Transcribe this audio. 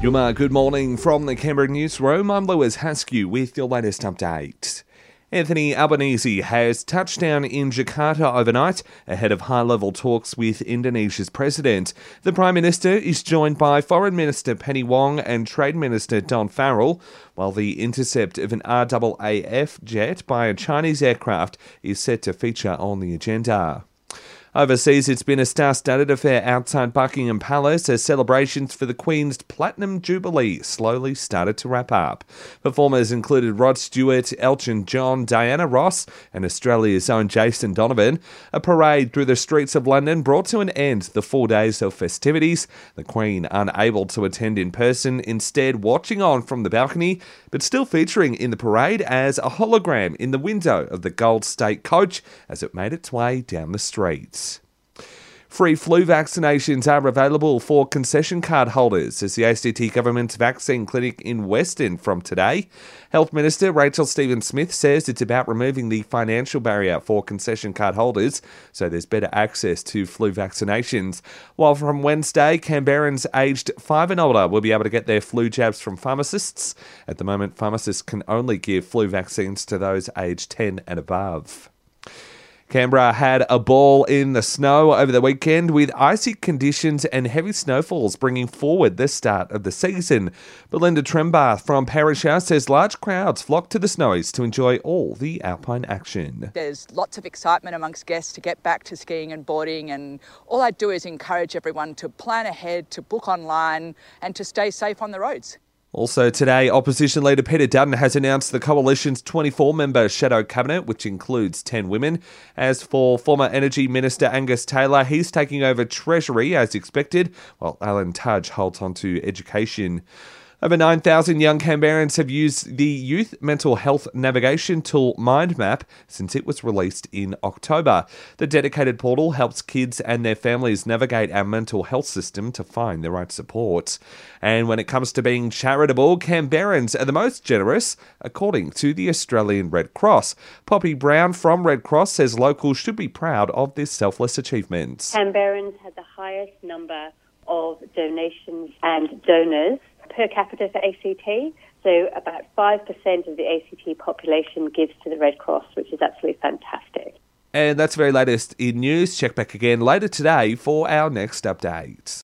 Yuma, good morning from the Canberra newsroom. I'm Lewis Haskew with your latest update. Anthony Albanese has touched down in Jakarta overnight ahead of high level talks with Indonesia's president. The Prime Minister is joined by Foreign Minister Penny Wong and Trade Minister Don Farrell, while the intercept of an RAAF jet by a Chinese aircraft is set to feature on the agenda. Overseas, it's been a star studded affair outside Buckingham Palace as celebrations for the Queen's Platinum Jubilee slowly started to wrap up. Performers included Rod Stewart, Elton John, Diana Ross, and Australia's own Jason Donovan. A parade through the streets of London brought to an end the four days of festivities. The Queen unable to attend in person, instead watching on from the balcony, but still featuring in the parade as a hologram in the window of the Gold State coach as it made its way down the streets. Free flu vaccinations are available for concession card holders as the ACT government's vaccine clinic in Weston from today. Health Minister Rachel Stephen Smith says it's about removing the financial barrier for concession card holders so there's better access to flu vaccinations. While from Wednesday, Canberrans aged 5 and older will be able to get their flu jabs from pharmacists. At the moment, pharmacists can only give flu vaccines to those aged 10 and above. Canberra had a ball in the snow over the weekend with icy conditions and heavy snowfalls bringing forward the start of the season. Belinda Trembath from Perisher says large crowds flocked to the snowies to enjoy all the alpine action. There's lots of excitement amongst guests to get back to skiing and boarding, and all I do is encourage everyone to plan ahead, to book online, and to stay safe on the roads. Also today, Opposition Leader Peter Dutton has announced the Coalition's 24 member shadow cabinet, which includes 10 women. As for former Energy Minister Angus Taylor, he's taking over Treasury as expected, while Alan Tudge holds on to education. Over 9,000 young Canberrans have used the youth mental health navigation tool MindMap since it was released in October. The dedicated portal helps kids and their families navigate our mental health system to find the right support. And when it comes to being charitable, Canberrans are the most generous, according to the Australian Red Cross. Poppy Brown from Red Cross says locals should be proud of this selfless achievement. Canberrans had the highest number of donations and donors per capita for ACT. So about 5% of the ACT population gives to the Red Cross, which is absolutely fantastic. And that's the very latest in news. Check back again later today for our next update.